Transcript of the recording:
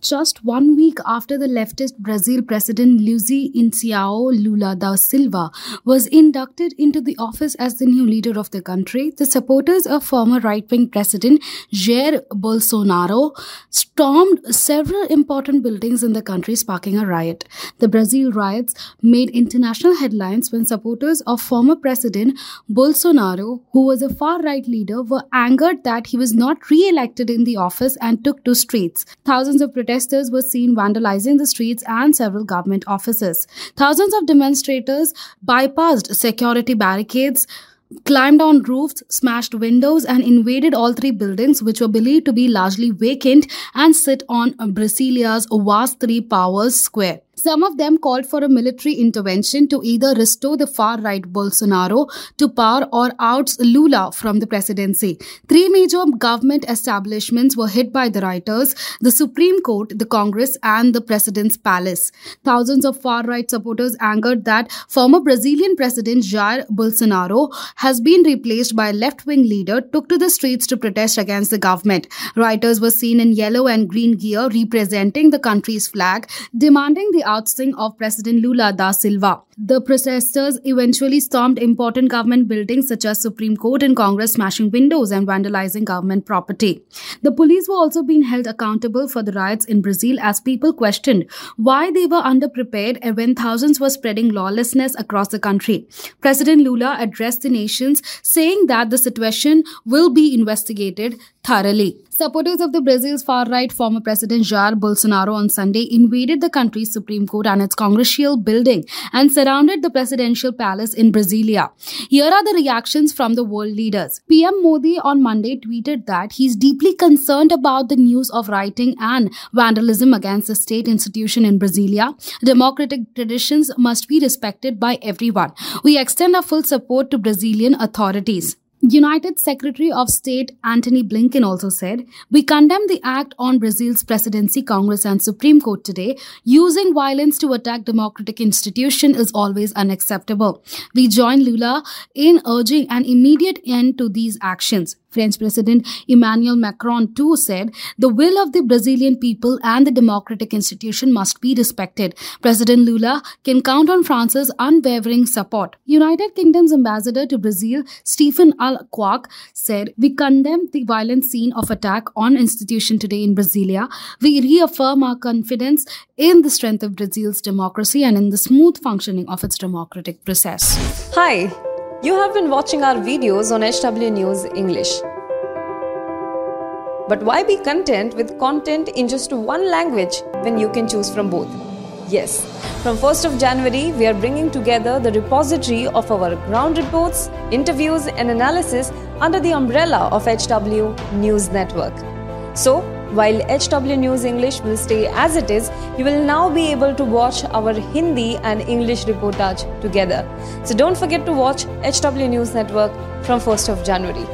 Just one week after the leftist Brazil president Luiz Inacio Lula da Silva was inducted into the office as the new leader of the country, the supporters of former right-wing president Jair Bolsonaro stormed several important buildings in the country, sparking a riot. The Brazil riots made international headlines when supporters of former president Bolsonaro, who was a far-right leader, were angered that he was not re-elected in the office and took to streets. Thousands of were seen vandalizing the streets and several government offices. Thousands of demonstrators bypassed security barricades, climbed on roofs, smashed windows, and invaded all three buildings, which were believed to be largely vacant and sit on Brasilia's vast three powers square. Some of them called for a military intervention to either restore the far right Bolsonaro to power or oust Lula from the presidency. Three major government establishments were hit by the rioters the Supreme Court, the Congress, and the President's Palace. Thousands of far right supporters angered that former Brazilian President Jair Bolsonaro has been replaced by a left wing leader took to the streets to protest against the government. Rioters were seen in yellow and green gear representing the country's flag, demanding the ousting of President Lula da Silva. The protesters eventually stormed important government buildings such as Supreme Court and Congress, smashing windows and vandalizing government property. The police were also being held accountable for the riots in Brazil as people questioned why they were underprepared when thousands were spreading lawlessness across the country. President Lula addressed the nations saying that the situation will be investigated thoroughly. Supporters of the Brazil's far-right former president Jair Bolsonaro on Sunday invaded the country's Supreme Court and its congressional building and surrounded the presidential palace in Brasilia. Here are the reactions from the world leaders. PM Modi on Monday tweeted that he's deeply concerned about the news of rioting and vandalism against the state institution in Brasilia. Democratic traditions must be respected by everyone. We extend our full support to Brazilian authorities. United Secretary of State Antony Blinken also said, We condemn the act on Brazil's presidency, Congress, and Supreme Court today. Using violence to attack democratic institution is always unacceptable. We join Lula in urging an immediate end to these actions. French President Emmanuel Macron too said, The will of the Brazilian people and the democratic institution must be respected. President Lula can count on France's unwavering support. United Kingdom's ambassador to Brazil, Stephen Al-Quoc, said, We condemn the violent scene of attack on institution today in Brasilia. We reaffirm our confidence in the strength of Brazil's democracy and in the smooth functioning of its democratic process. Hi. You have been watching our videos on HW News English. But why be content with content in just one language when you can choose from both? Yes, from 1st of January, we are bringing together the repository of our ground reports, interviews, and analysis under the umbrella of HW News Network. So, while HW News English will stay as it is, you will now be able to watch our Hindi and English reportage together. So don't forget to watch HW News Network from 1st of January.